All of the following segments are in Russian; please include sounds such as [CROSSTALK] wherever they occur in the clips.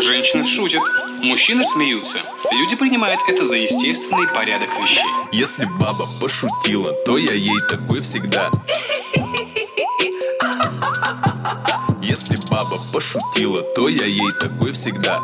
Женщины шутят, мужчины смеются. Люди принимают это за естественный порядок вещей. Если баба пошутила, то я ей такой всегда. Если баба пошутила, то я ей такой всегда.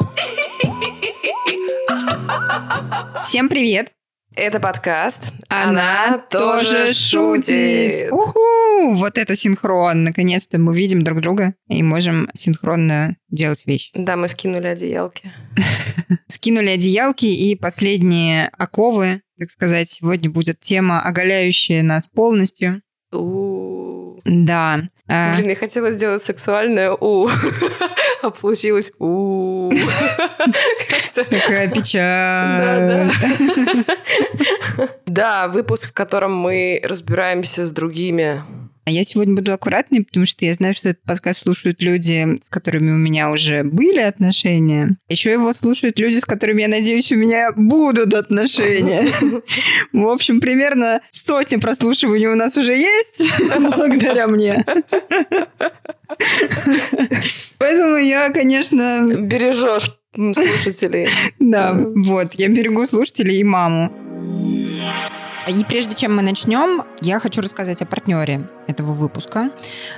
Всем привет! Это подкаст. Она, тоже шутит. Уху! Вот это синхрон. Наконец-то мы видим друг друга и можем синхронно делать вещи. Да, мы скинули одеялки. [LAUGHS] Скинули одеялки и последние оковы, так сказать. Сегодня будет тема, оголяющая нас полностью. Да. А, Блин, я хотела сделать сексуальное у, [LAUGHS] [LAUGHS] а получилось у. [LAUGHS] Да, печаль. да. [LAUGHS] Да, выпуск, в котором мы разбираемся с другими. А Я сегодня буду аккуратной, потому что я знаю, что этот подкаст слушают люди, с которыми у меня уже были отношения. Еще его слушают люди, с которыми, я надеюсь, у меня будут отношения. В общем, примерно сотня прослушиваний у нас уже есть, [LAUGHS] благодаря мне. Поэтому я, конечно, Бережешь слушателей. да, вот, я берегу слушателей и маму. И прежде чем мы начнем, я хочу рассказать о партнере этого выпуска.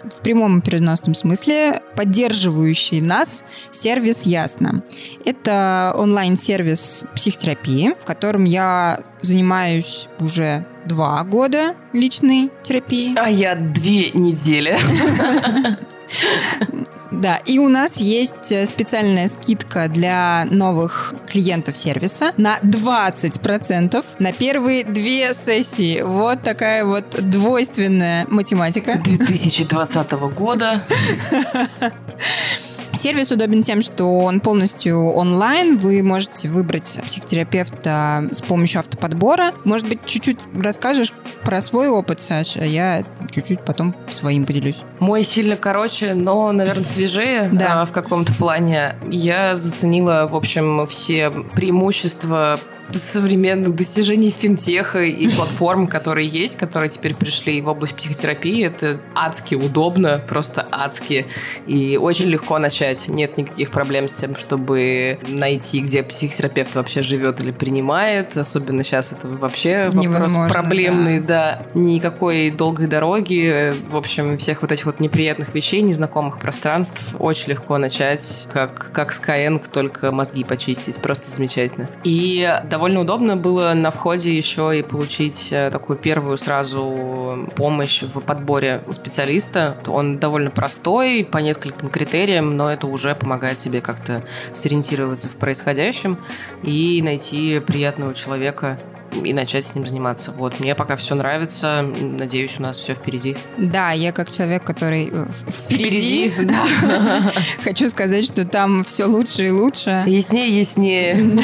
В прямом и переносном смысле поддерживающий нас сервис «Ясно». Это онлайн-сервис психотерапии, в котором я занимаюсь уже два года личной терапией. А я две недели. [LAUGHS] Да, и у нас есть э, специальная скидка для новых клиентов сервиса на 20% на первые две сессии. Вот такая вот двойственная математика. 2020 года. [LAUGHS] Сервис удобен тем, что он полностью онлайн. Вы можете выбрать психотерапевта с помощью автоподбора. Может быть, чуть-чуть расскажешь про свой опыт, Саша? Я чуть-чуть потом своим поделюсь. Мой сильно короче, но, наверное, свежее Да. а, в каком-то плане. Я заценила, в общем, все преимущества современных достижений финтеха и платформ, которые есть, которые теперь пришли в область психотерапии. Это адски удобно, просто адски. И очень легко начать. Нет никаких проблем с тем, чтобы найти, где психотерапевт вообще живет или принимает. Особенно сейчас это вообще вопрос Невозможно, проблемный, да. Никакой долгой дороги, в общем, всех вот этих вот неприятных вещей, незнакомых пространств очень легко начать, как, как Skyeng, только мозги почистить. Просто замечательно. И довольно удобно было на входе еще и получить э, такую первую сразу помощь в подборе специалиста. Он довольно простой по нескольким критериям, но это уже помогает тебе как-то сориентироваться в происходящем и найти приятного человека и начать с ним заниматься. Вот, мне пока все нравится. Надеюсь, у нас все впереди. Да, я как человек, который э, впереди, [LAUGHS] да. [LAUGHS] хочу сказать, что там все лучше и лучше. Яснее, яснее. [LAUGHS]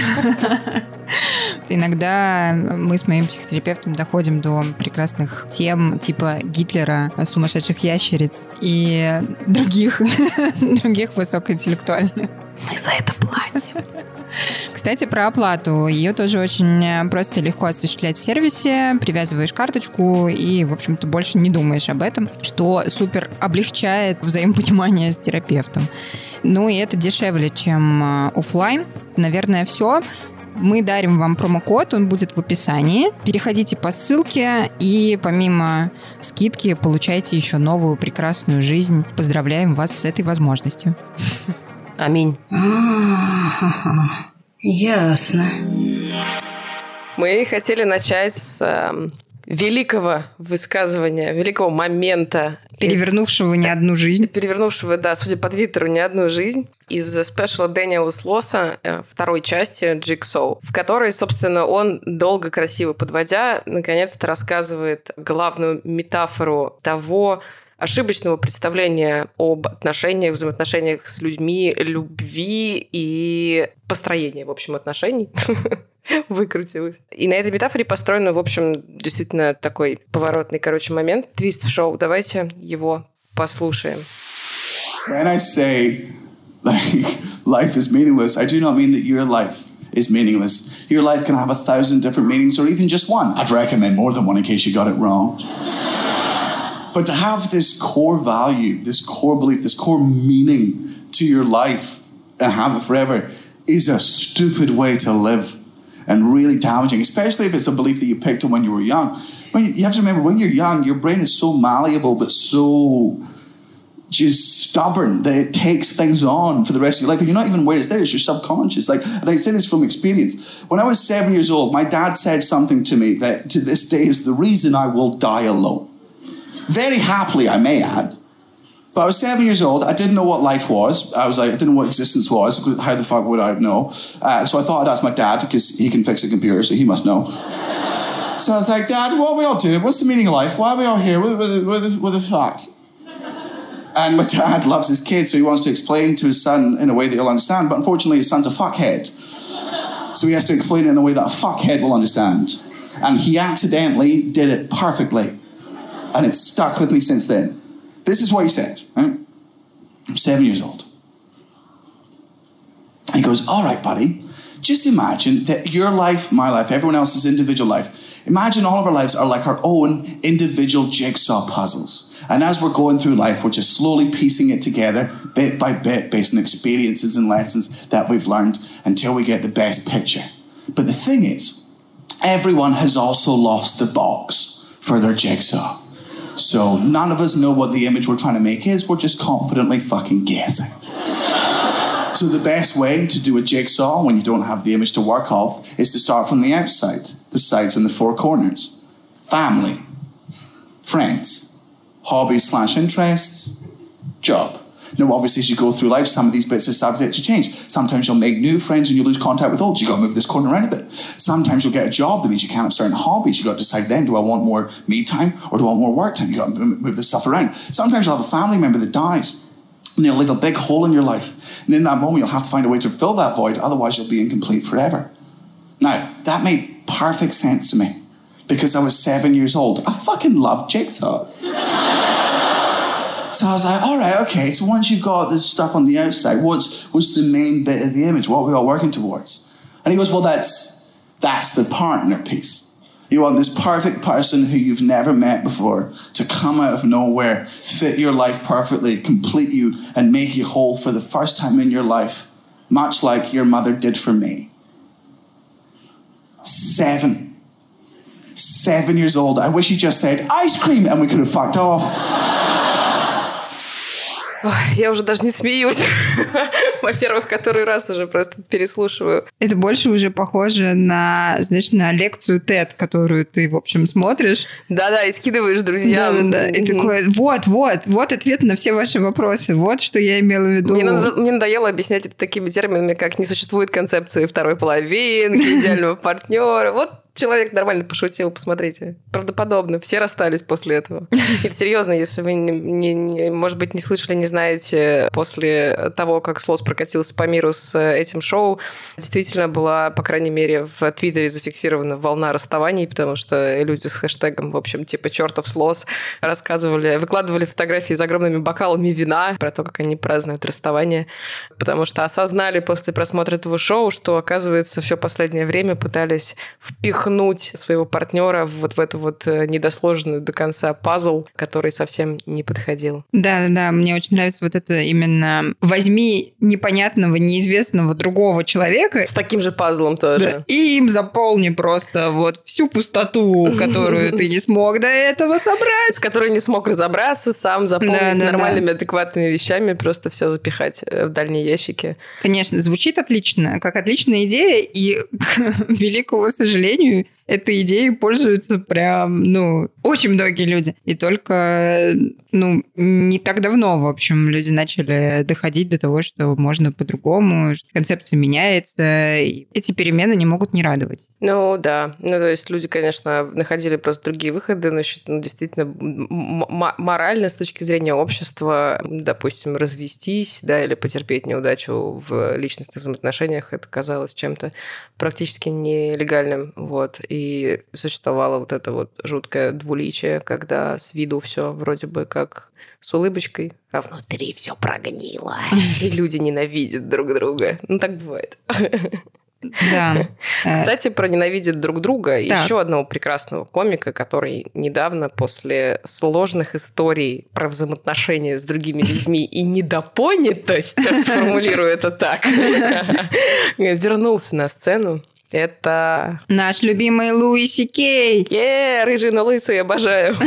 Иногда мы с моим психотерапевтом доходим до прекрасных тем типа Гитлера, сумасшедших ящериц и других, других высокоинтеллектуальных. Мы за это платим. Кстати, про оплату. Ее тоже очень э, просто и легко осуществлять в сервисе. Привязываешь карточку и, в общем-то, больше не думаешь об этом, что супер облегчает взаимопонимание с терапевтом. Ну и это дешевле, чем э, оффлайн. Наверное, все. Мы дарим вам промокод, он будет в описании. Переходите по ссылке и помимо скидки получайте еще новую прекрасную жизнь. Поздравляем вас с этой возможностью. Аминь. [LAUGHS] Ясно. Мы хотели начать с эм, великого высказывания, великого момента. из- Перевернувшего не одну жизнь. перевернувшего, да, судя по твиттеру, не одну жизнь, из спешала Дэниела Слоса э, второй части Jigsaw, в которой, собственно, он, долго красиво подводя, наконец-то рассказывает главную метафору того, ошибочного представления об отношениях, взаимоотношениях с людьми, любви и построения, в общем, отношений. [LAUGHS] Выкрутилась. И на этой метафоре построен, в общем, действительно такой поворотный, короче, момент. Твист в шоу. Давайте его послушаем. When I say like life is meaningless, I do not mean that your life is meaningless. Your life can have a thousand different meanings or even just one. I'd recommend more than one in case you got it wrong. But to have this core value, this core belief, this core meaning to your life and have it forever is a stupid way to live and really damaging, especially if it's a belief that you picked up when you were young. When you, you have to remember, when you're young, your brain is so malleable but so just stubborn that it takes things on for the rest of your life. And you're not even aware it's there, it's your subconscious. Like, and I say this from experience. When I was seven years old, my dad said something to me that to this day is the reason I will die alone. Very happily, I may add. But I was seven years old. I didn't know what life was. I was like, I didn't know what existence was. How the fuck would I know? Uh, so I thought I'd ask my dad because he can fix a computer, so he must know. so I was like, Dad, what are we all doing? What's the meaning of life? Why are we all here? What, what, what, the, what the fuck? And my dad loves his kid, so he wants to explain to his son in a way that he'll understand. But unfortunately, his son's a fuckhead. So he has to explain it in a way that a fuckhead will understand. And he accidentally did it perfectly. And it's stuck with me since then. This is what he said. Right? I'm seven years old. He goes, All right, buddy, just imagine that your life, my life, everyone else's individual life, imagine all of our lives are like our own individual jigsaw puzzles. And as we're going through life, we're just slowly piecing it together, bit by bit, based on experiences and lessons that we've learned until we get the best picture. But the thing is, everyone has also lost the box for their jigsaw. So none of us know what the image we're trying to make is, we're just confidently fucking guessing. So the best way to do a jigsaw when you don't have the image to work off is to start from the outside, the sides and the four corners. Family, friends, hobbies slash interests, job. Now, obviously, as you go through life, some of these bits are subject to change. Sometimes you'll make new friends and you lose contact with old. So you got to move this corner around a bit. Sometimes you'll get a job that means you can't have certain hobbies. You got to decide then: do I want more me time or do I want more work time? You got to move this stuff around. Sometimes you'll have a family member that dies and they'll leave a big hole in your life. And in that moment, you'll have to find a way to fill that void. Otherwise, you'll be incomplete forever. Now, that made perfect sense to me because I was seven years old. I fucking love jigsaws. [LAUGHS] So I was like, all right, okay. So once you've got the stuff on the outside, what's what's the main bit of the image? What are we all working towards? And he goes, well, that's that's the partner piece. You want this perfect person who you've never met before to come out of nowhere, fit your life perfectly, complete you, and make you whole for the first time in your life, much like your mother did for me. Seven. Seven years old. I wish he just said ice cream and we could have fucked off. Ой, я уже даже не смеюсь. [LAUGHS] Во-первых, который раз уже просто переслушиваю. Это больше уже похоже на, знаешь, на лекцию TED, которую ты, в общем, смотришь. Да-да, и скидываешь друзьям. Да, да, И такой, вот, вот, вот ответ на все ваши вопросы. Вот что я имела в виду. Мне, мне надоело объяснять это такими терминами, как не существует концепции второй половинки, идеального партнера. Вот человек нормально пошутил, посмотрите. Правдоподобно. Все расстались после этого. Это серьезно, если вы, не, не, не, может быть, не слышали, не знаете, после того, как Слос прокатился по миру с этим шоу, действительно была, по крайней мере, в Твиттере зафиксирована волна расставаний, потому что люди с хэштегом, в общем, типа «чертов Слос» рассказывали, выкладывали фотографии с огромными бокалами вина про то, как они празднуют расставание, потому что осознали после просмотра этого шоу, что, оказывается, все последнее время пытались впихнуть впихнуть своего партнера вот в эту вот э, недосложенную до конца пазл, который совсем не подходил. Да-да-да, мне очень нравится вот это именно возьми непонятного, неизвестного другого человека. С таким же пазлом тоже. Да, и им заполни просто вот всю пустоту, [LAUGHS] которую ты не смог до этого собрать. С которой не смог разобраться, сам заполнить нормальными, адекватными вещами, просто все запихать э, в дальние ящики. Конечно, звучит отлично, как отличная идея, и, [LAUGHS] к великому сожалению, этой идеей пользуются прям, ну, очень многие люди. И только, ну, не так давно, в общем, люди начали доходить до того, что можно по-другому, что концепция меняется, и эти перемены не могут не радовать. Ну, да. Ну, то есть люди, конечно, находили просто другие выходы, но ну, действительно морально с точки зрения общества, допустим, развестись, да, или потерпеть неудачу в личностных взаимоотношениях, это казалось чем-то практически нелегальным, вот. И и существовало вот это вот жуткое двуличие, когда с виду все вроде бы как с улыбочкой, а внутри все прогнило, [LAUGHS] и люди ненавидят друг друга. Ну, так бывает. Да. [LAUGHS] Кстати, про ненавидят друг друга. Так. Еще одного прекрасного комика, который недавно после сложных историй про взаимоотношения с другими людьми и недопонятость, сформулирую это так, [LAUGHS] вернулся на сцену. Это... Наш любимый Луи Сикей. Е, рыжий, но лысый, обожаю. [LAUGHS]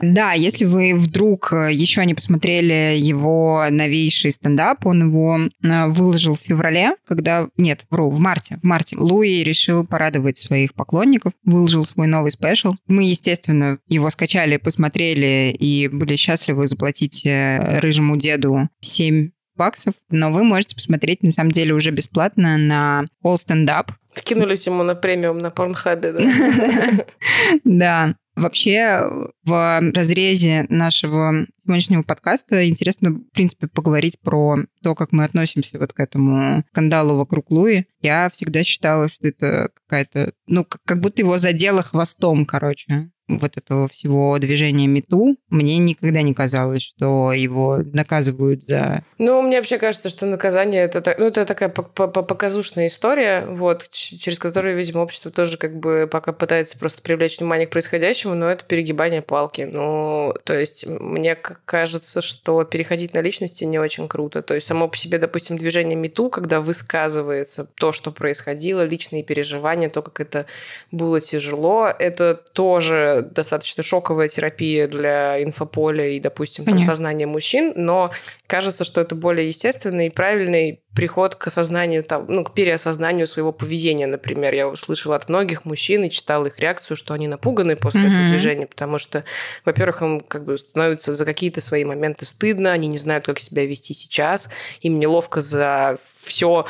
Да, если вы вдруг э, еще не посмотрели его новейший стендап, он его э, выложил в феврале, когда... Нет, вру, в марте. В марте Луи решил порадовать своих поклонников, выложил свой новый спешл. Мы, естественно, его скачали, посмотрели и были счастливы заплатить э, рыжему деду 7 баксов, но вы можете посмотреть, на самом деле, уже бесплатно на All Stand Up. Скинулись ему на премиум на Порнхабе, да? [LAUGHS] Да. Вообще, в разрезе нашего сегодняшнего подкаста интересно, в принципе, поговорить про то, как мы относимся вот к этому скандалу вокруг Луи. Я всегда считала, что это какая-то... Ну, как, будто его задело хвостом, короче вот этого всего движения МИТУ, мне никогда не казалось, что его наказывают за... Ну, мне вообще кажется, что наказание это, так- ну, это такая по- по- по- показушная история, вот, через которую, видимо, общество тоже как бы пока пытается просто привлечь внимание к происходящему, но это перегибание палки. Ну, то есть мне кажется, что переходить на личности не очень круто. То есть само по себе, допустим, движение МИТУ, когда высказывается то, что происходило, личные переживания, то, как это было тяжело, это тоже достаточно шоковая терапия для инфополя и, допустим, там, сознания мужчин, но кажется, что это более естественный и правильный приход к осознанию, там, ну, к переосознанию своего поведения, например. Я услышала от многих мужчин и читала их реакцию, что они напуганы после этого Мгм. движения, потому что, во-первых, им как бы становится за какие-то свои моменты стыдно, они не знают, как себя вести сейчас, им неловко за все,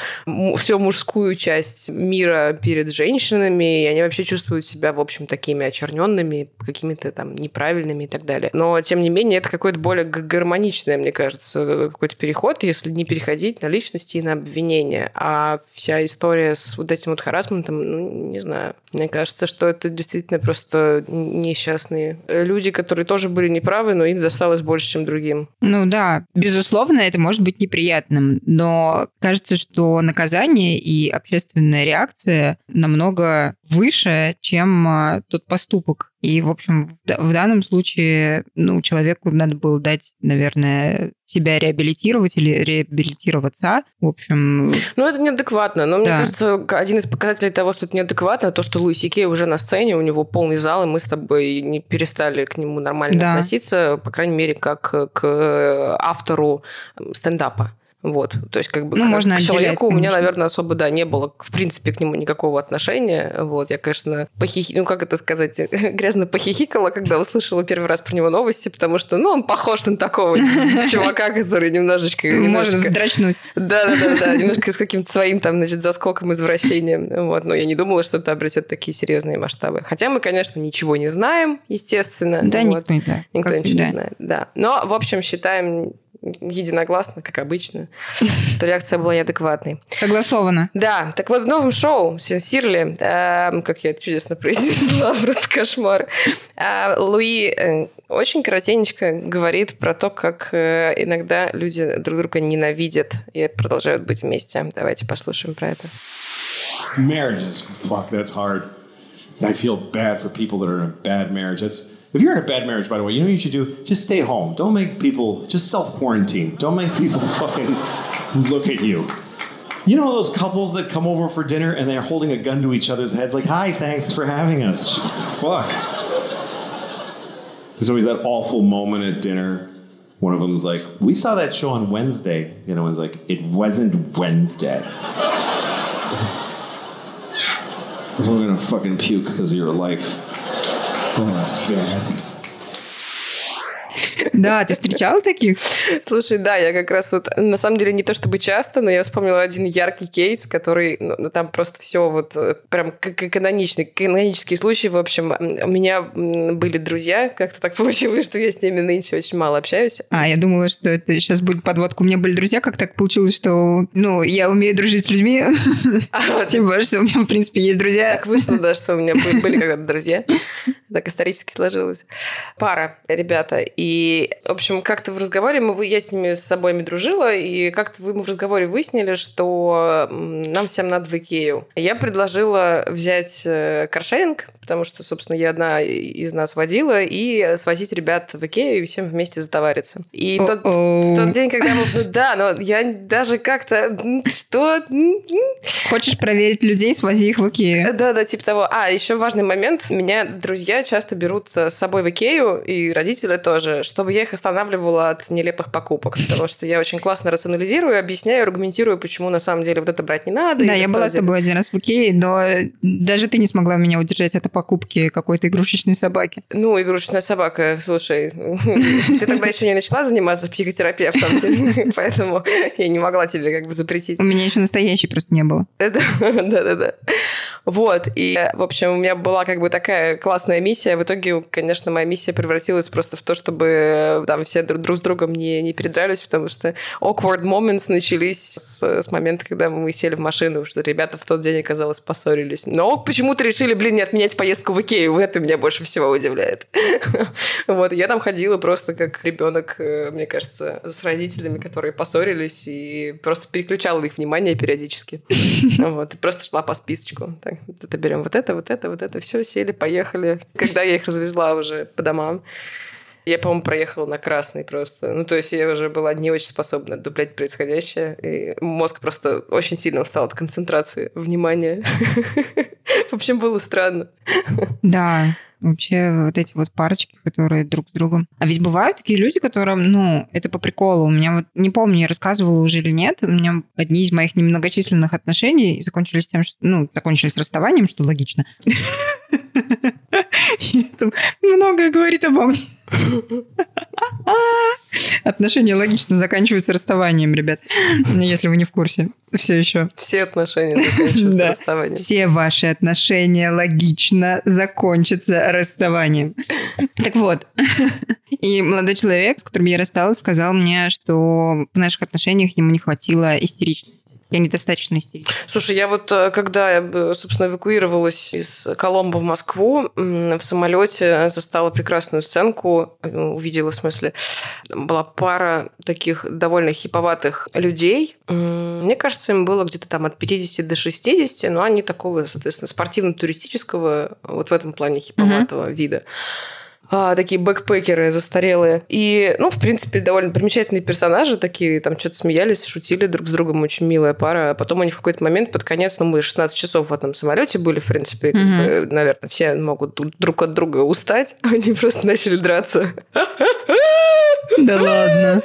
все мужскую часть мира перед женщинами, и они вообще чувствуют себя, в общем, такими очерненными, какими-то там неправильными и так далее. Но, тем не менее, это какое-то более гармоничное, мне кажется, какой-то переход, если не переходить на личности и на обвинения. А вся история с вот этим вот харасментом, ну, не знаю. Мне кажется, что это действительно просто несчастные люди, которые тоже были неправы, но им досталось больше, чем другим. Ну да, безусловно, это может быть неприятным, но кажется, что наказание и общественная реакция намного выше, чем а, тот поступок. И, в общем, в, да- в данном случае, ну, человеку надо было дать, наверное, себя реабилитировать или реабилитироваться. В общем, Ну, это неадекватно. Но мне Да. кажется, к- один из показателей того, что это неадекватно, то, что Луи Кей уже на сцене, у него полный зал, и мы с тобой не перестали к нему нормально Да. относиться, по крайней мере, как к автору стендапа. Вот, то есть как бы Ну, к, можно к человеку у меня, конечно. наверное, особо, да, не было, в принципе, к нему никакого отношения. Вот, я, конечно, похихи... ну, как это сказать, [LAUGHS] грязно похихикала, когда услышала первый раз про него новости, потому что, ну, он похож на такого [LAUGHS] чувака, который немножечко... можно вздрачнуть. да, да, да, да, немножко с каким-то своим там, значит, заскоком, извращением. Вот, но я не думала, что это обретет такие серьезные масштабы. Хотя мы, конечно, ничего не знаем, естественно. Да, никто не знает. Никто ничего не знает, да. Но, в общем, считаем единогласно, как обычно, [LAUGHS] что реакция была неадекватной. Согласовано. Да, так вот в новом шоу Синсирли, эм, как я это чудесно [LAUGHS] произнесла, просто кошмар, э, Луи э, очень коротенечко говорит про то, как э, иногда люди друг друга ненавидят и продолжают быть вместе. Давайте послушаем про это. Marriage is fuck. That's hard. I feel bad for people that are in a bad marriage. That's if you're in a bad marriage, by the way, you know what you should do? Just stay home. Don't make people just self quarantine. Don't make people [LAUGHS] fucking look at you. You know those couples that come over for dinner and they're holding a gun to each other's heads, like, "Hi, thanks for having us." Fuck. There's always that awful moment at dinner. One of them's like, "We saw that show on Wednesday." The other one's like, "It wasn't Wednesday." [LAUGHS] I'm gonna fucking puke because of your life. Oh, that's bad. Да, ты встречал таких? Слушай, да, я как раз вот, на самом деле, не то чтобы часто, но я вспомнила один яркий кейс, который, ну, ну, там просто все вот э, прям как каноничный, канонический случай. В общем, у меня были друзья, как-то так [LAUGHS] получилось, что я с ними нынче очень мало общаюсь. А, я думала, что это сейчас будет подводка. У меня были друзья, как так получилось, что, ну, я умею дружить с людьми, [LAUGHS] А тем более, что у меня, в принципе, есть друзья. Так вышло, да, что у меня были, были когда-то друзья. Так исторически сложилось. Пара, ребята. И, в общем, как-то в разговоре мы, я с ними с обоими дружила, и как-то мы в разговоре выяснили, что нам всем надо в Икею. Я предложила взять э, каршеринг, потому что, собственно, я одна из нас водила, и свозить ребят в Икею и всем вместе затовариться. И в тот, в тот день, когда мы... Ну да, но я даже как-то... Что? Хочешь проверить людей, свози их в Икею. Да-да, типа того. А, еще важный момент. Меня друзья часто берут с собой в Икею, и родители тоже, чтобы я их останавливала от нелепых покупок, потому что я очень классно рационализирую, объясняю, аргументирую, почему на самом деле вот это брать не надо. Да, я была с тобой один раз в Икее, но даже ты не смогла меня удержать от покупки какой-то игрушечной собаки. Ну, игрушечная собака, слушай, ты тогда еще не начала заниматься психотерапевтом, [LAUGHS] поэтому я не могла тебе как бы запретить. У меня еще настоящий просто не было. [LAUGHS] Да-да-да. Вот, и, в общем, у меня была как бы такая классная миссия. В итоге, конечно, моя миссия превратилась просто в то, чтобы там все друг с другом не, не передрались, потому что awkward moments начались с, с момента, когда мы сели в машину, что ребята в тот день, оказалось, поссорились. Но почему-то решили, блин, не отменять поездку в Икею. Это меня больше всего удивляет. [LAUGHS] Вот, я там ходила просто как ребенок, э, мне кажется, с родителями, которые поссорились, и просто переключала их внимание периодически. [LAUGHS] Вот, и просто шла по списочку. Так, вот это берем, вот это, вот это, вот это, все, сели, поехали. Когда я их развезла уже по домам, я, по-моему, проехала на красный просто. Ну, то есть я уже была не очень способна дуплять происходящее. И мозг просто очень сильно устал от концентрации внимания. [LAUGHS] В общем, было странно. Да, вообще вот эти вот парочки, которые друг с другом. А ведь бывают такие люди, которым, ну, это по приколу. У меня вот, не помню, я рассказывала уже или нет, у меня одни из моих немногочисленных отношений закончились тем, что, ну, закончились расставанием, что логично. [LAUGHS] Многое говорит обо мне. Отношения логично заканчиваются расставанием, ребят, если вы не в курсе. Все еще. Все отношения заканчиваются да. расставанием. Все ваши отношения логично закончатся расставанием. Так вот. И молодой человек, с которым я рассталась, сказал мне, что в наших отношениях ему не хватило истеричности. Я недостаточно истерична. Слушай, я вот э, когда, я, собственно, эвакуировалась из Коломбо в Москву, в самолете застала прекрасную сценку, э, увидела, в смысле, была пара таких довольно хиповатых людей. Мне кажется, им было где-то там от 50 до 60, но они такого, соответственно, спортивно-туристического, вот в этом плане хиповатого mm-hmm. вида а, такие бэкпекеры застарелые. И, ну, в принципе, довольно примечательные персонажи такие, там что-то смеялись, шутили друг с другом, очень милая пара. А потом они в какой-то момент под конец, ну, мы 16 часов в этом самолете были, в принципе, mm-hmm. бы, наверное, все могут друг от друга устать. [LAUGHS] Они просто начали драться. Да ладно.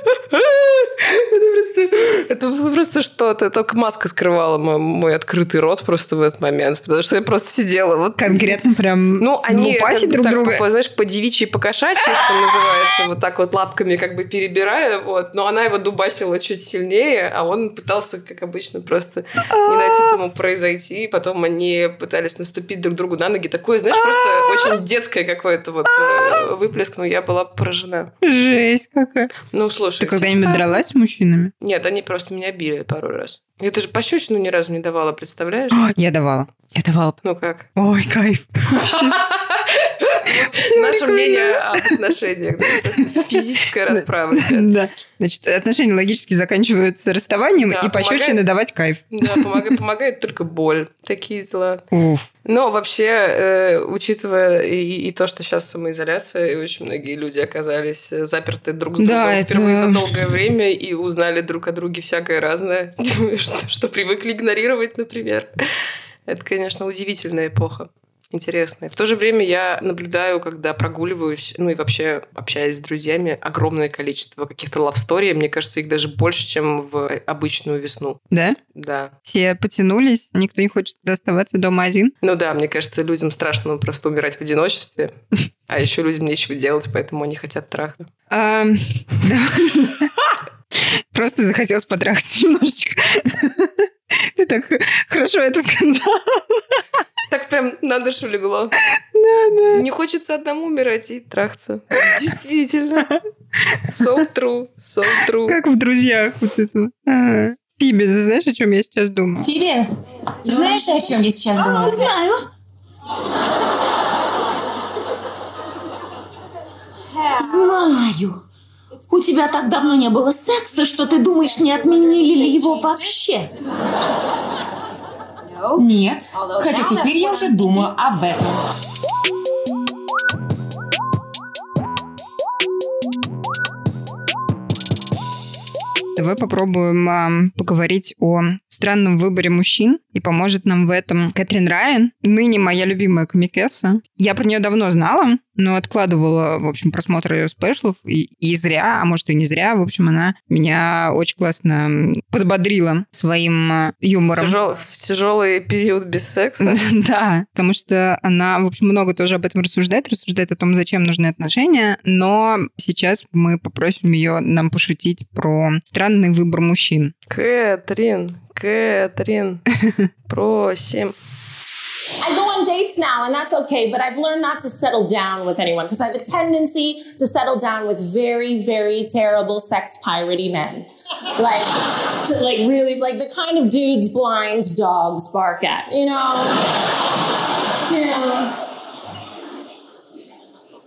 Это просто, это было просто что-то. Только маска скрывала мой, мой открытый рот просто в этот момент. Потому что я просто сидела. Вот. Конкретно прям ну, они друг так, друга. По, знаешь, по девичьи, по кошачьи, что называется, вот так вот лапками как бы перебирая. Вот. Но она его дубасила чуть сильнее, а он пытался, как обычно, просто не дать этому произойти. Потом они пытались наступить друг другу на ноги. Такое, знаешь, просто очень детское какое-то вот э, выплеск. Но я была поражена. Жесть какая. Ну, слушай. Ты когда-нибудь дралась с мужчинами? Нет, они просто меня били пару раз. Я даже пощечину ни разу не давала, представляешь? [GASPS] Я давала. Я давала. Ну как? Ой, кайф. [LAUGHS] [LAUGHS] Наше мнение об отношениях. Физическая [LAUGHS] расправа. Да. Значит, отношения логически заканчиваются расставанием, и пощечины давать кайф. Да, помогает только боль. Такие дела. Но вообще, э, учитывая и, то, что сейчас самоизоляция, и очень многие люди оказались заперты друг с другом впервые за долгое время и узнали друг о друге всякое разное, [LAUGHS] что привыкли игнорировать, например. Это, конечно, удивительная эпоха интересные. В то же время я наблюдаю, когда прогуливаюсь, ну и вообще общаюсь с друзьями, огромное количество каких-то лавсторий. Мне кажется, их даже больше, чем в обычную весну. Да? Да. Все потянулись, никто не хочет оставаться дома один? Ну да, мне кажется, людям страшно просто умирать в одиночестве. [LAUGHS] А еще людям нечего делать, поэтому они хотят трахнуть. [LAUGHS] Просто захотелось потрахать немножечко. [LAUGHS] Ты так хорошо это сказала. Так прям на душу легло. Да, да. Не хочется одному умирать и трахаться. Действительно. So true, so true. Как в «Друзьях» вот это. А. Фиби, ты знаешь, о чем я сейчас думаю? Фиби, знаешь, о чем я сейчас думаю? Знаю. знаю. У тебя так давно не было секса, что ты думаешь, не отменили ли его вообще? Нет, хотя теперь я уже думаю об этом. Давай попробуем а, поговорить о странном выборе мужчин, и поможет нам в этом Кэтрин Райан, ныне моя любимая комикесса. Я про нее давно знала, но откладывала, в общем, просмотр ее спешлов, и, и зря, а может и не зря. В общем, она меня очень классно подбодрила своим а, юмором. Тяжел, в тяжелый период без секса. [LAUGHS] Да, потому что она, в общем, много тоже об этом рассуждает, рассуждает о том, зачем нужны отношения, но сейчас мы попросим ее нам пошутить про странный выбор мужчин. Кэтрин, Кэтрин, [LAUGHS] просим. I go on dates now, and that's okay, but I've learned not to settle down with anyone because I have a tendency to settle down with very, very terrible sex piratey men. Like, like really, like the kind of dudes blind dogs bark at, you know? You know?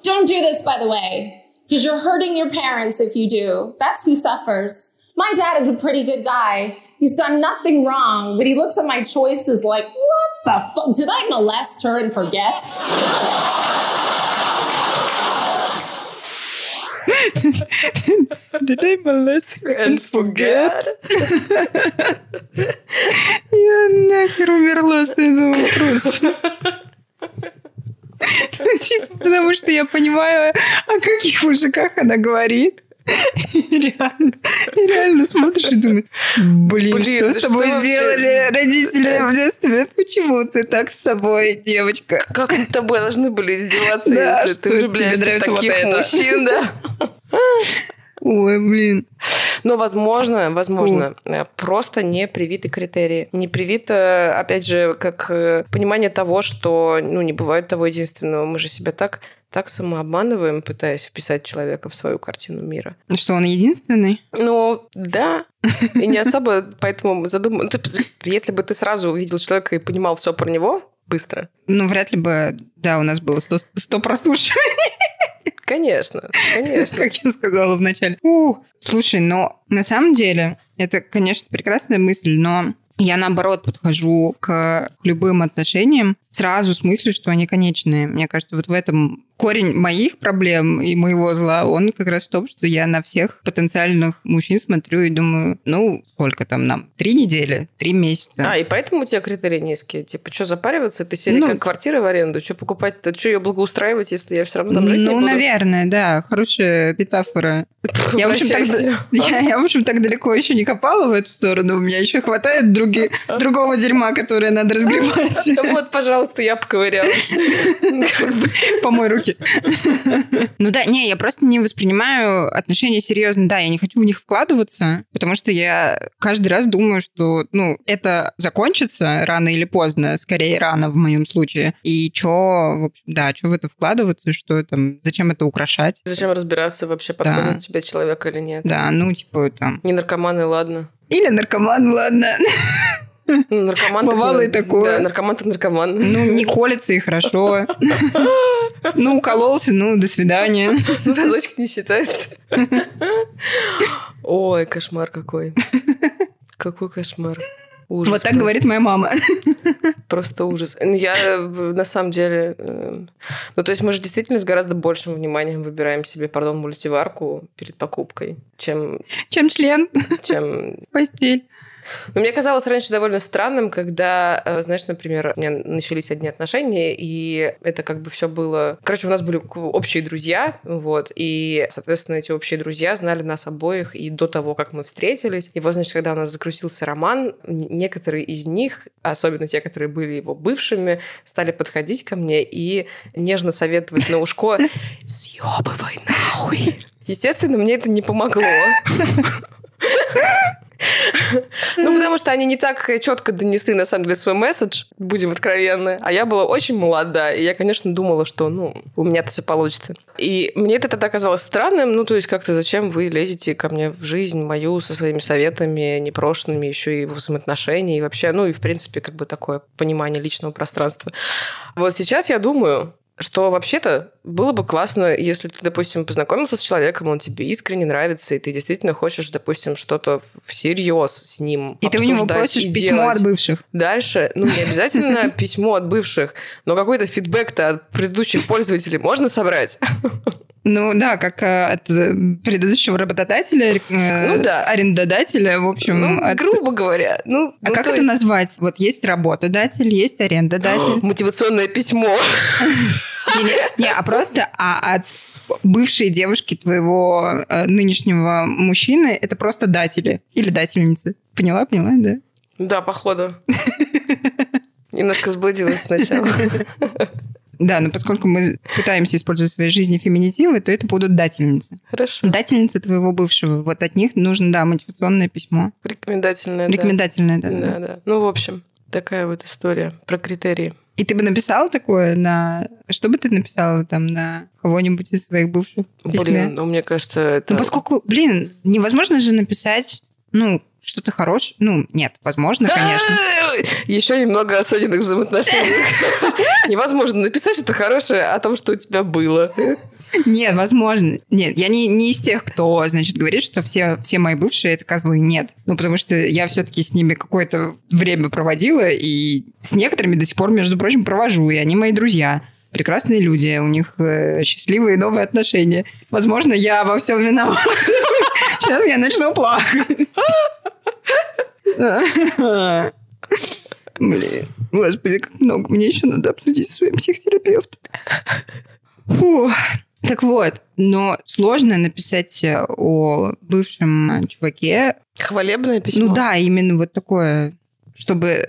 Don't do this, by the way, because you're hurting your parents if you do. That's who suffers My dad is a pretty good guy. He's done nothing wrong, but he looks at my choices like, what the fuck? Did I molest her and forget? [LAUGHS] Did I molest her And forget? Я нахер умерла с этого вопроса. Ну, типа, Потому что я понимаю, о каких мужиках она говорит. И реально, и реально смотришь и думаешь, блин, Блин, что с тобой что вообще? сделали родители в детстве? Почему ты так с собой, девочка? Как над тобой должны были издеваться, Да, если ты влюбляешься в вот таких это? мужчин, да? [LAUGHS] Ой, блин. Но, возможно, возможно, э, просто не привиты критерии. Не привито, опять же, как э, понимание того, что ну, не бывает того единственного. Мы же себя так, так самообманываем, пытаясь вписать человека в свою картину мира. Ну Что, он единственный? Ну, да. И не особо поэтому задумываюсь. Если бы ты сразу увидел человека и понимал все про него быстро, Ну, вряд ли бы, да, у нас было 100, 100 прослушиваний, конечно, конечно. как я сказала вначале. Ух. Слушай, но на самом деле это, конечно, прекрасная мысль, но я, наоборот, подхожу к любым отношениям сразу с мыслью, что они конечные. Мне кажется, вот в этом корень моих проблем и моего зла, он как раз в том, что я на всех потенциальных мужчин смотрю и думаю, ну, сколько там нам? Три недели? Три месяца? А, и поэтому у тебя критерии низкие. Типа, что запариваться? Ты серия Ну, как квартира в аренду. Что покупать-то? Что ее благоустраивать, если я все равно там жить не ну, буду? наверное, да, хорошая метафора. [LAUGHS] Я, в общем, так, [LAUGHS] я, я, в общем, так далеко еще не копала в эту сторону. У меня еще хватает други- [LAUGHS] другого дерьма, которое надо разгребать. Вот, пожалуйста, я поковырялась. Помой руки. Ну да, не, я просто не воспринимаю отношения серьезно. Да, я не хочу в них вкладываться, потому что я каждый раз думаю, что, ну, это закончится рано или поздно, скорее рано в моем случае. И чё, да, что в это вкладываться, что там, зачем это украшать? Зачем разбираться вообще, подходит Да. тебе человек или нет? Да, ну, типа, там... Не наркоманы, ладно. Или наркоман, ладно. Наркоман Бывало и такое. Да, наркоман так наркоман. Ну, не колется и хорошо. [LAUGHS] Ну, укололся, ну, до свидания. Ну, [LAUGHS] разочек не считается. Ой, кошмар какой. Какой кошмар. Ужас Вот так просто. говорит моя мама. Просто ужас. Я на самом деле... э, Ну, то есть мы же действительно с гораздо большим вниманием выбираем себе, пардон, мультиварку перед покупкой, чем... Чем член? чем... Постель. Но мне казалось раньше довольно странным, когда, э, знаешь, например, у меня начались одни отношения, и это как бы все было... Короче, у нас были общие друзья, вот, и, соответственно, эти общие друзья знали нас обоих и до того, как мы встретились. И вот, значит, когда у нас закрутился роман, некоторые из них, особенно те, которые были его бывшими, стали подходить ко мне и нежно советовать на ушко «Съебывай нахуй!» Естественно, мне это не помогло. [LAUGHS] Ну, потому что они не так четко донесли, на самом деле, свой месседж, будем откровенны. А я была очень молода, и я, конечно, думала, что, ну, у меня-то все получится. И мне это тогда казалось странным, ну, то есть как-то зачем вы лезете ко мне в жизнь мою со своими советами непрошенными, еще и в взаимоотношения, и вообще, ну, и, в принципе, как бы такое понимание личного пространства. Вот сейчас я думаю, что вообще-то было бы классно, если ты, допустим, познакомился с человеком, он тебе искренне нравится, и ты действительно хочешь, допустим, что-то всерьез с ним И ты у него просишь и письмо делать. от бывших. Дальше, ну, не обязательно [LAUGHS] письмо от бывших, но какой-то фидбэк-то от предыдущих пользователей можно собрать. [LAUGHS] Ну да, как э, от э, предыдущего работодателя, э, Ну да. арендодателя, в общем. Ну, от- грубо говоря. Ну, А ну, как то это есть назвать? Вот есть работодатель, есть арендодатель. [GASPS] Мотивационное письмо. [LAUGHS] Не, а просто а от бывшей девушки твоего нынешнего мужчины это просто датели или дательницы. Поняла, поняла, да? Да, походу. Немножко сблудилась сначала. [LAUGHS] Да, но поскольку мы пытаемся использовать в своей жизни феминитивы, то это будут дательницы. Хорошо. Дательницы твоего бывшего. Вот от них нужно, да, мотивационное письмо. Рекомендательное, да. Рекомендательное, да. Да, да. Ну, в общем, такая вот история про критерии. И ты бы написал такое на... Что бы ты написала там на кого-нибудь из своих бывших? Блин, ну, мне кажется, это... Ну, поскольку, блин, невозможно же написать, ну, что-то хорошее. Ну, нет, возможно, конечно. [LAUGHS] Еще немного о Сониных взаимоотношениях. [LAUGHS] Невозможно написать что-то хорошее о том, что у тебя было. Нет, возможно. Нет, я не, не из тех, кто, значит, говорит, что все, все мои бывшие это козлы. Нет. Ну, потому что я все-таки с ними какое-то время проводила, и с некоторыми до сих пор, между прочим, провожу, и они мои друзья. Прекрасные люди, у них э, счастливые новые отношения. Возможно, я во всем виновата. Сейчас я начну плакать. Блин, господи, как много мне еще надо обсудить со своим психотерапевтом. Фу. Так вот, но сложно написать э, о бывшем чуваке. Хвалебное письмо. Ну да, именно вот такое, чтобы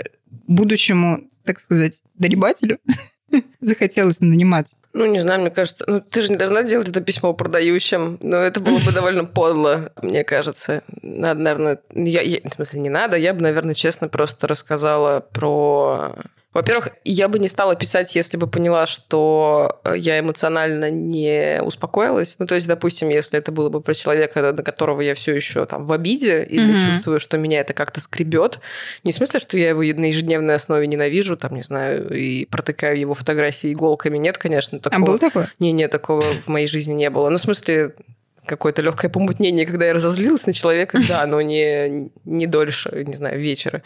будущему, так сказать, доребателю [LAUGHS] захотелось нанимать. Ну, не знаю, мне кажется... Ну, ты же не должна делать это письмо продающим. Но это было бы довольно подло, мне кажется. Надо, наверное... Я, я- в смысле, не надо. Я бы, наверное, честно просто рассказала про... Во-первых, я бы не стала писать, если бы поняла, что э, я эмоционально не успокоилась. Ну, то есть, допустим, если это было бы про человека, на которого я все еще там в обиде или Мгм. чувствую, что меня это как-то скребет. Не в смысле, что я его на ежедневной основе ненавижу, там, не знаю, и протыкаю его фотографии иголками. Нет, конечно, А такого. было такое? Не, не, такого в моей жизни не было. Ну, в смысле, какое-то легкое помутнение, когда я разозлилась на человека, [LAUGHS] да, но не, не дольше, не знаю, вечера.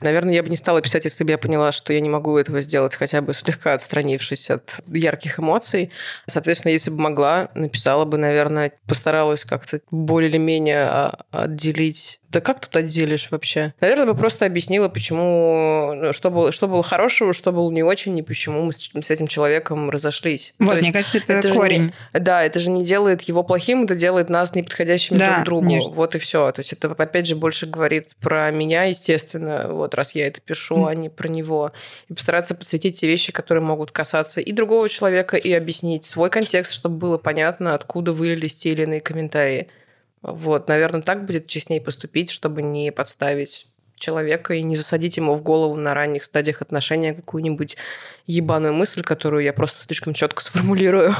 Наверное, я бы не стала писать, если бы я поняла, что я не могу этого сделать, хотя бы слегка отстранившись от ярких эмоций. Соответственно, если бы могла, написала бы, наверное, постаралась как-то более или менее а, отделить. Да как тут отделишь вообще? Наверное, бы просто объяснила, почему, ну, что было, что было хорошего, что было не очень, и почему мы с, с этим человеком разошлись. То Вот, есть мне кажется, это, не- корень. да, это же не делает его плохим, это делает нас неподходящими Да, друг другу. конечно. Вот и все. То есть это, опять же, больше говорит про меня, естественно, вот раз я это пишу, а не про него. И постараться подсветить те вещи, которые могут касаться и другого человека, и объяснить свой контекст, чтобы было понятно, откуда вылились те или иные комментарии. Вот, наверное, так будет честнее поступить, чтобы не подставить человека и не засадить ему в голову на ранних стадиях отношения какую-нибудь ебаную мысль, которую я просто слишком четко сформулирую.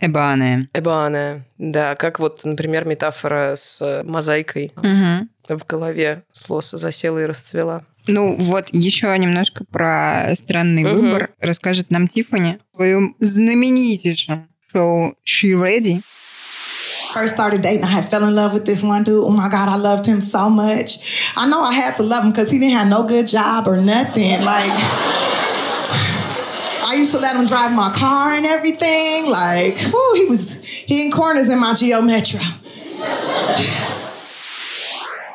Эбаны. Эбаная. Да, как вот, например, метафора с мозаикой в голове с лоса засела и расцвела. Ну вот еще немножко про странный выбор расскажет нам Тиффани в своем знаменитейшем шоу She Ready. First started dating, I fell in love with this one dude. Oh my God, I loved him so much. I know I had to love him because he didn't have no good job or nothing. Like, I used to let him drive my car and everything. Like, whoo, he was hitting corners in my Geo Metro.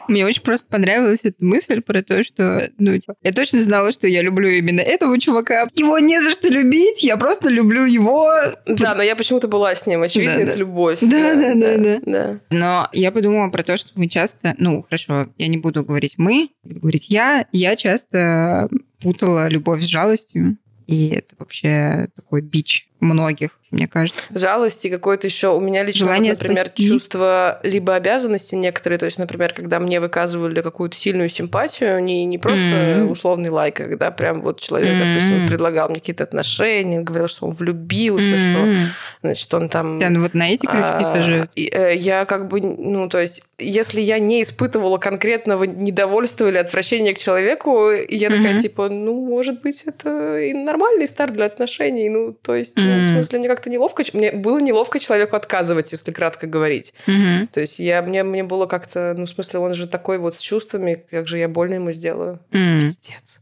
Мне очень просто понравилась эта мысль про то, что ну, типа, я точно знала, что я люблю именно этого чувака. Его не за что любить, я просто люблю его. Да, но я почему-то была с ним. Очевидно, Да, это да. любовь. Да, да, да, да. да. Но я подумала про то, что мы часто, ну, хорошо, я не буду говорить мы, буду говорить я, я часто путала любовь с жалостью, и это вообще такой бич многих, мне кажется. Жалость и какое-то еще у меня лично, Желание вот, например, спасти. чувство либо обязанности некоторые, то есть, например, когда мне выказывали какую-то сильную симпатию, не, не просто Мгм. условный лайк, а когда прям вот человек, Мгм. допустим, предлагал мне какие-то отношения, говорил, что он влюбился, что, М. значит, он там... Да, ну вот на эти крючки А, сажают. и, э, Я как бы, ну, то есть, если я не испытывала конкретного недовольства или отвращения к человеку, я такая, Мгм. типа, ну, может быть, это и нормальный старт для отношений. Ну, то есть, ну, в смысле, мне как-то неловко. Мне было неловко человеку отказывать, если кратко говорить. Мгм. То есть, я, мне, мне было как-то, ну, в смысле, он же такой вот с чувствами, как же я больно ему сделаю. М. Пиздец.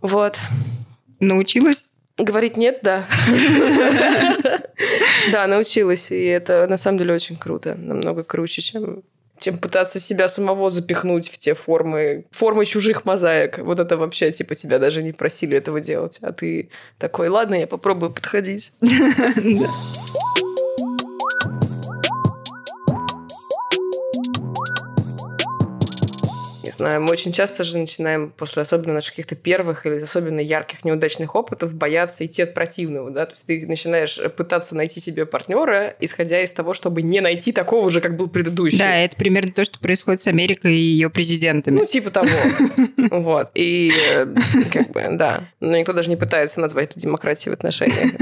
Вот. Научилась? Говорить нет, да. [LAUGHS] Да, научилась. И это на самом деле очень круто. Намного круче, чем чем пытаться себя самого запихнуть в те формы, формы чужих мозаик. Вот это вообще, типа, тебя даже не просили этого делать. А ты такой, ладно, я попробую подходить. [LAUGHS] мы очень часто же начинаем после особенно наших каких-то первых или особенно ярких неудачных опытов бояться идти от противного, да, то есть ты начинаешь пытаться найти себе партнера, исходя из того, чтобы не найти такого же, как был предыдущий. Да, это примерно то, что происходит с Америкой и ее президентами. Ну, типа того. [LAUGHS] Вот. И э, как бы, да. Но никто даже не пытается назвать это демократией в отношениях.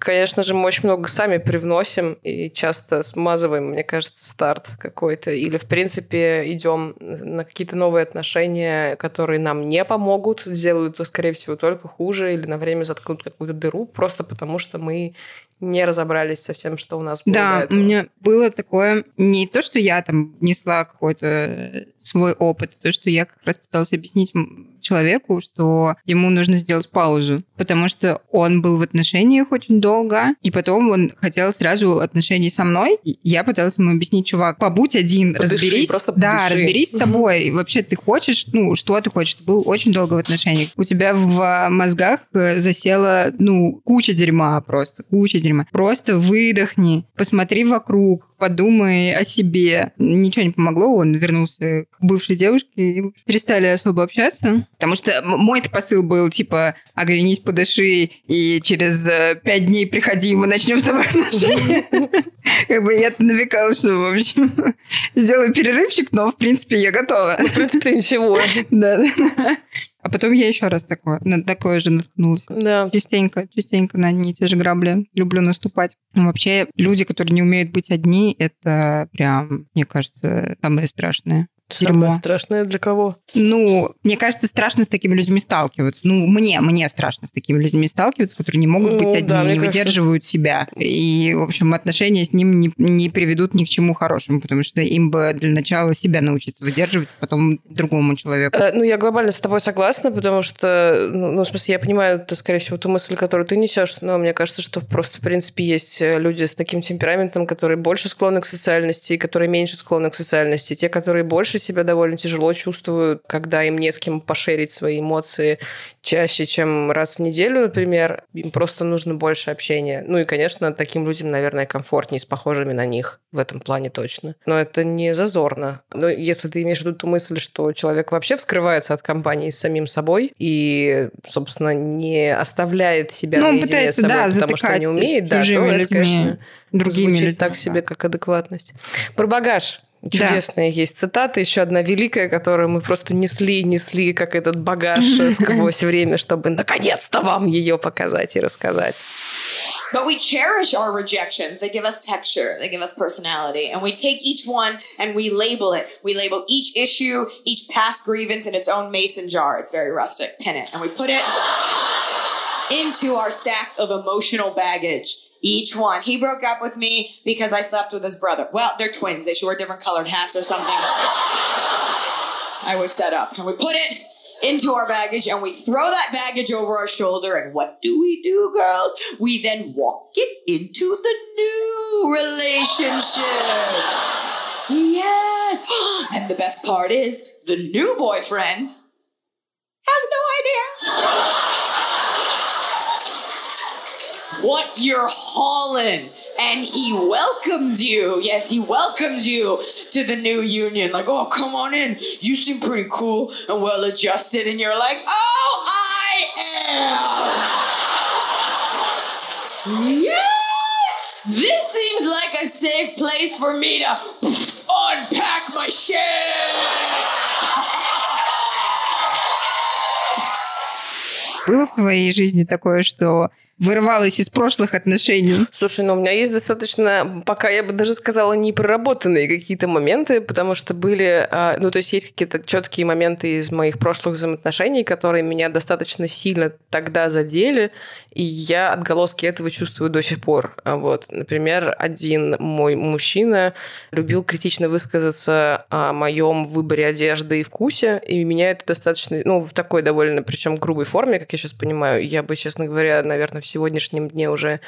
Конечно же, мы очень много сами привносим и часто смазываем, мне кажется, старт какой-то. Или, в принципе, идем на какие-то новые отношения, которые нам не помогут, сделают, скорее всего, только хуже или на время заткнут какую-то дыру, просто потому что мы не разобрались со всем, что у нас было Да, у меня было такое, не то, что я там несла какой-то э, свой опыт, а то, что я как раз пыталась объяснить человеку, что ему нужно сделать паузу, потому что он был в отношениях очень долго, и потом он хотел сразу отношений со мной. И я пыталась ему объяснить, чувак, побудь один, Подыши, разберись. просто да, разберись с собой. И Вообще ты хочешь, ну, что ты хочешь? Ты был очень долго в отношениях. У тебя в а, мозгах э, засела, ну, куча дерьма просто, куча дерьма. Просто выдохни, посмотри вокруг, подумай о себе. Ничего не помогло, он вернулся к бывшей девушке и перестали особо общаться. Потому что мой посыл был, типа, оглянись, подыши, и через э, пять дней приходи, и мы начнем с тобой отношения. [LAUGHS] Как бы я намекала, что, в общем, [LAUGHS] сделаю перерывчик, но, в принципе, я готова. В принципе, ничего. [LAUGHS] Да. А потом я еще раз такое, на такое же наткнулась. Да. Частенько, частенько на одни и те же грабли люблю наступать. Но вообще, люди, которые не умеют быть одни, это прям, мне кажется, самое страшное. Самое Дерьмо. страшное для кого? Ну, мне кажется, страшно с такими людьми сталкиваться. Ну, мне, мне страшно с такими людьми сталкиваться, которые не могут Ну, быть одни, да, не кажется- выдерживают себя. И, в общем, отношения с ним не, не приведут ни к чему хорошему, потому что им бы для начала себя научиться выдерживать, а потом другому человеку. Э, Ну, я глобально с тобой согласна, потому что, ну, ну, в смысле, я понимаю, это, скорее всего, ту мысль, которую ты несешь, но мне кажется, что просто, в принципе, есть э, люди с таким темпераментом, которые больше склонны к социальности, и которые меньше склонны к социальности. Те, которые больше себя довольно тяжело чувствуют, когда им не с кем пошерить свои эмоции чаще, чем раз в неделю, например, им просто нужно больше общения. Ну и, конечно, таким людям, наверное, комфортнее с похожими на них в этом плане точно. Но это не зазорно. Но если ты имеешь в виду ту мысль, что человек вообще вскрывается от компании с самим собой и, собственно, не оставляет себя Ну, наедине с собой, да, потому что не умеет, да, то чужими это, людьми, конечно, другими звучит людьми, так себе, как адекватность. Про багаж. Чудесная есть цитата, еще одна великая, которую мы просто несли, несли, как этот багаж э, сквозь время, чтобы наконец-то вам ее показать и рассказать. But we cherish our rejections. They give us texture, they give us personality. And we take each one and we label it. We label each issue, each past grievance in its own mason jar. It's very rustic. Pin it. And we put it into our stack of emotional baggage. Each one. He broke up with me because I slept with his brother. Well, they're twins. They should wear different colored hats or something. I was set up. And we put it into our baggage and we throw that baggage over our shoulder. And what do we do, girls? We then walk it into the new relationship. Yes. [GASPS] And the best part is the new boyfriend has no idea what you're hauling. And he welcomes you. Yes, he welcomes you to the new union. Like, oh, come on in. You seem pretty cool and well adjusted. And you're like, oh, I am. Yes! This seems like a safe place for me to unpack my shit. Было в твоей жизни такое, что вырывалась из прошлых отношений? Слушай, ну у меня есть достаточно, пока я бы даже сказала, непроработанные какие-то моменты, потому что были, а, ну то есть есть какие-то четкие моменты из моих прошлых взаимоотношений, которые меня достаточно сильно тогда задели, и я отголоски этого чувствую до сих пор. А Вот, например, один мой мужчина любил критично высказаться о моем выборе одежды и вкусе, и меня это достаточно, ну в такой довольно, причем грубой форме, как я сейчас понимаю, я бы, честно говоря, наверное, сегодняшнем дне уже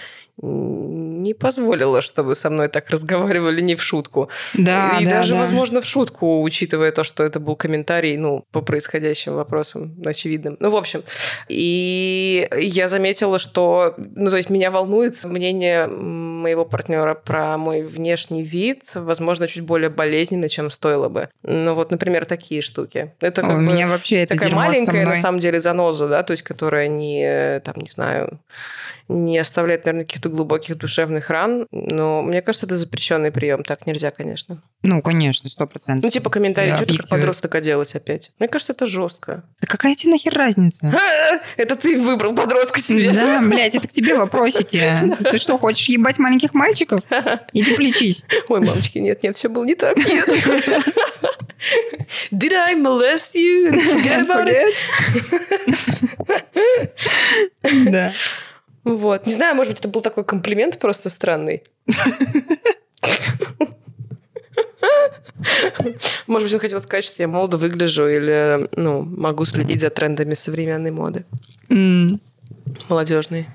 не позволила, чтобы со мной так разговаривали не в шутку. Да, И да, даже, да. возможно, в шутку, учитывая то, что это был комментарий, ну, по происходящим вопросам очевидным. Ну, в общем, и я заметила, что, ну, то есть меня волнует мнение моего партнера про мой внешний вид, возможно, чуть более болезненно, чем стоило бы. Ну, вот, например, такие штуки. Это как у бы меня вообще это такая со маленькая, на самом деле, заноза, да, то есть которая не, там, не знаю, не оставляет, наверное, каких-то глубоких душевных ран, но мне кажется, это запрещенный прием, так нельзя, конечно. Ну, конечно, сто процентов. Ну, типа комментарий, Я что ты как подросток оделась опять. Мне кажется, это жестко. Да какая тебе нахер разница? [LAUGHS] Это ты выбрал подростка себе. Да, блядь, это к тебе вопросики. [LAUGHS] Ты что, хочешь ебать маленьких мальчиков? [LAUGHS] Иди плечись. Ой, мамочки, нет, нет, все было не так. Нет. Did I molest you forget about it? Да. Вот. Не знаю, может быть, это был такой комплимент просто странный. Может быть, он хотел сказать, что я молодо выгляжу или ну, могу следить за трендами современной моды. М. Молодежной.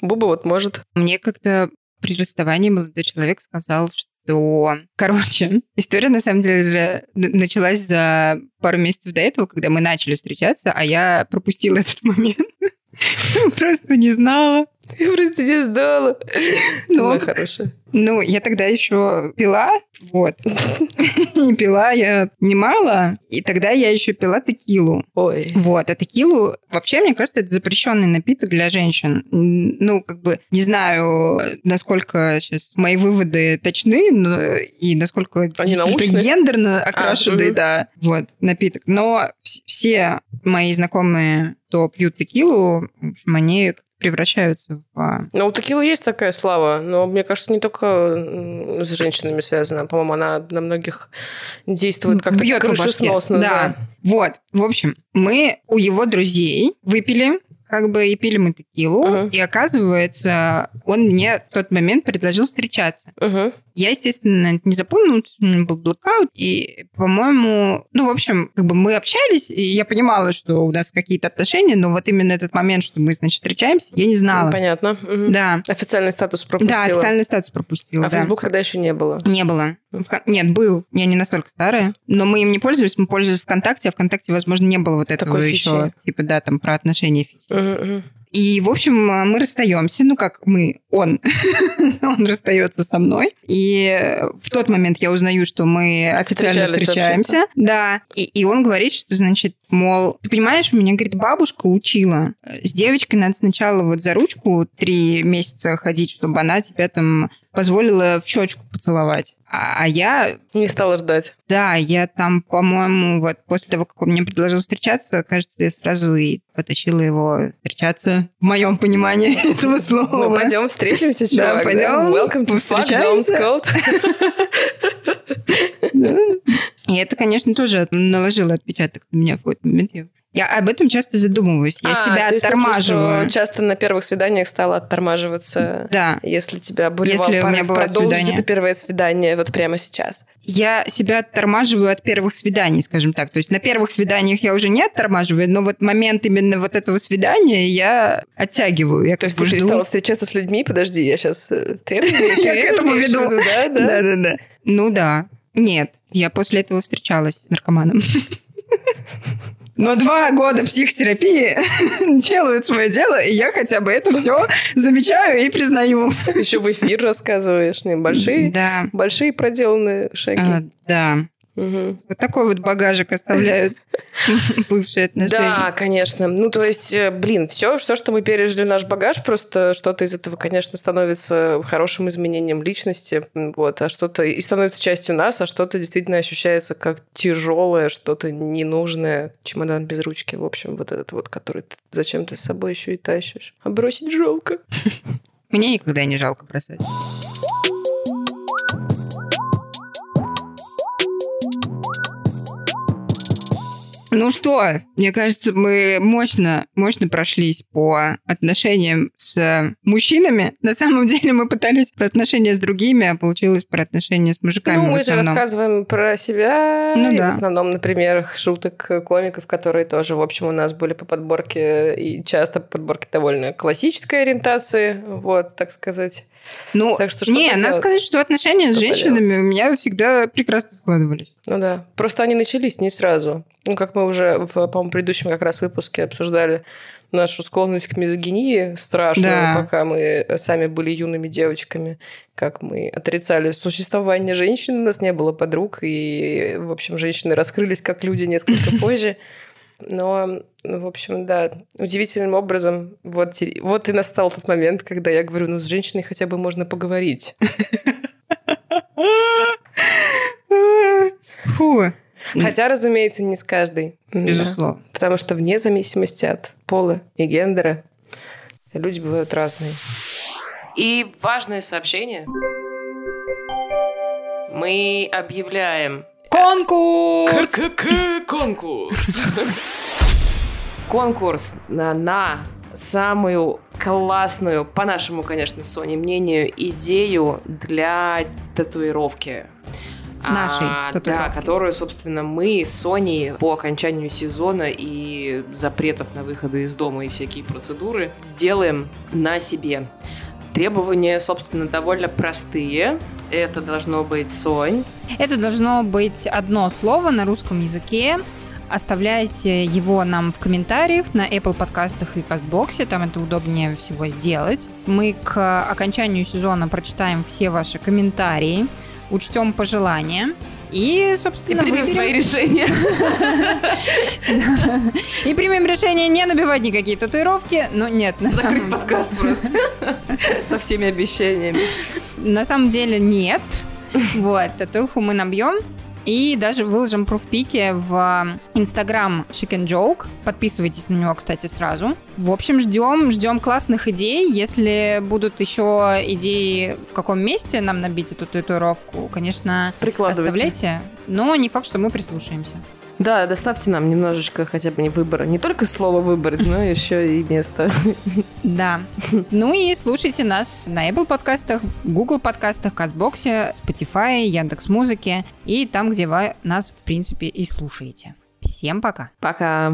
Буба вот может. Мне как-то при расставании молодой человек сказал, что... Короче, [LAUGHS] история на самом деле же началась за пару месяцев до этого, когда мы начали встречаться, а я пропустила этот момент. [LAUGHS] Просто не знала. Я просто не знала. Ну, Моя хорошая. Ну, я тогда еще пила, вот. [LAUGHS] И пила я немало, и тогда я еще пила текилу. Ой. Вот, а текилу, вообще, мне кажется, это запрещенный напиток для женщин. Ну, как бы, не знаю, насколько сейчас мои выводы точны, но- и насколько Они это научные? гендерно окрашенный, мгм. да, вот, напиток. Но вс- все мои знакомые, кто пьют текилу, в общем, они превращаются в а, Ну, у текилы есть такая слава, но мне кажется, не только с женщинами связана. По-моему, она на многих действует как-то крышесносно. Да. Вот. В общем, мы у его друзей выпили, как бы и пили мы текилу, и оказывается, он мне в тот момент предложил встречаться. Я, естественно, не запомнила, у меня был блокаут, и, по-моему, ну, в общем, как бы мы общались, и я понимала, что у нас какие-то отношения, но вот именно этот момент, что мы, значит, встречаемся, я не знала. Понятно. Мгм. Да. Официальный статус пропустила. Да, официальный статус пропустила. А да. Facebook тогда еще не было. Не было. Нет, был. Я не настолько старая. Но мы им не пользовались, мы пользовались ВКонтакте, а ВКонтакте, возможно, не было вот этого Такой еще, фичи. типа, да, там, про отношения фичи. Мгм. И, в общем, мы расстаемся, ну, как мы, он, [LAUGHS] он расстается со мной. И в тот момент я узнаю, что мы официально встречаемся. Да. И, и он говорит, что, значит, мол, ты понимаешь, меня, говорит, бабушка учила. С девочкой надо сначала вот за ручку три месяца ходить, чтобы она тебя там позволила в щечку поцеловать. А, а я... Не стала ждать. Да, я там, по-моему, вот после того, как он мне предложил встречаться, кажется, я сразу и потащила его встречаться, в моем понимании [LAUGHS] этого слова. Ну, пойдем встретимся, Да, чувак. пойдем, Welcome to Fuck повстречаемся. Scout. [LAUGHS] И это, конечно, тоже наложило отпечаток на меня в какой-то момент. Я, я об этом часто задумываюсь. Я А, себя ты смысле, оттормаживаю. что часто на первых свиданиях стала оттормаживаться. Да. Если тебя обуревал Если порыв продолжить свидание. это первое свидание вот прямо сейчас. Я себя оттормаживаю от первых свиданий, скажем так. То есть на первых свиданиях я уже не оттормаживаю, но вот момент именно вот этого свидания я оттягиваю. Я То есть ты перестала встречаться с людьми? Подожди, я сейчас... Ты, ты [LAUGHS] Я к этому веду. [LAUGHS] Да, да, да. Ну да. Нет, я после этого встречалась с наркоманом. [LAUGHS] Но два года психотерапии [LAUGHS] делают свое дело, и я хотя бы это все замечаю и признаю. Еще в эфир рассказываешь. Не, большие, Да. большие проделанные шаги. А, да. Вот такой вот багажик оставляют [LAUGHS] бывшие отношения. Да, конечно. Ну, то есть, э, блин, все, все, что мы пережили наш багаж, просто что-то из этого, конечно, становится хорошим изменением личности, вот, а что-то и становится частью нас, а что-то действительно ощущается как тяжелое, что-то ненужное, чемодан без ручки, в общем, вот этот вот, который ты зачем ты с собой еще и тащишь. А бросить жалко. [LAUGHS] Мне никогда не жалко бросать. Ну что, мне кажется, мы мощно, мощно прошлись по отношениям с мужчинами. На самом [LAUGHS] деле мы пытались про отношения с другими, а получилось про отношения с мужиками Ну, мы же рассказываем про себя, Ну и да. в основном на примерах шуток комиков, которые тоже, в общем, у нас были по подборке, и часто по подборке довольно классической ориентации, вот, так сказать. Ну, так что, что не, надо сказать, что отношения с Что женщинами поделать? у меня всегда прекрасно складывались. Ну да. Просто они начались не сразу. Ну, как мы уже в, по-моему, предыдущем как раз выпуске обсуждали нашу склонность к мизогинии страшную, Да. пока мы сами были юными девочками, как мы отрицали существование женщин, у нас не было подруг, и, в общем, женщины раскрылись как люди несколько [LAUGHS] позже. Но, ну, в общем, да, удивительным образом вот, вот и настал тот момент, когда я говорю, ну, с женщиной хотя бы можно поговорить. Фу. Хотя, разумеется, не с каждой. Безусловно. Да. Потому что вне зависимости от пола и гендера люди бывают разные. И важное сообщение. Мы объявляем Конкурс! Конкурс! [LAUGHS] Конкурс на, на самую классную, по нашему, конечно, Соне мнению, идею для татуировки. Нашей А, татуировки. Да, которую, собственно, мы с Соней по окончанию сезона и запретов на выходы из дома и всякие процедуры сделаем на себе. Требования, собственно, довольно простые. Это должно быть Сонь. Это должно быть одно слово на русском языке. Оставляйте его нам в комментариях на Apple подкастах и Кастбоксе, там это удобнее всего сделать. Мы к окончанию сезона прочитаем все ваши комментарии, учтем пожелания и, собственно, И примем выберем- свои решения. И примем решение не набивать никакие татуировки, но нет, Закрыть подкаст просто. Со всеми обещаниями. На самом деле нет. Вот, татуху мы набьем. И даже выложим пруфпики в Инстаграм Chick and Joke. Подписывайтесь на него, кстати, сразу. В общем, ждем, ждем классных идей. Если будут еще идеи, в каком месте нам набить эту татуировку, конечно, оставляйте. Но не факт, что мы прислушаемся. Да, доставьте нам немножечко хотя бы не выбора. Не только слово выбрать, но еще и место. Да. Ну и слушайте нас на Apple подкастах, Google подкастах, Казбоксе, Spotify, Яндекс Музыке и там, где вы нас, в принципе, и слушаете. Всем пока. Пока.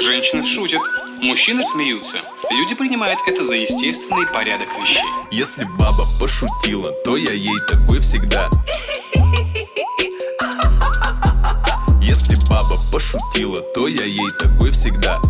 Женщины шутят, мужчины смеются. Люди принимают это за естественный порядок вещей. Если баба пошутила, то я ей такой всегда. Если баба пошутила, то я ей такой всегда.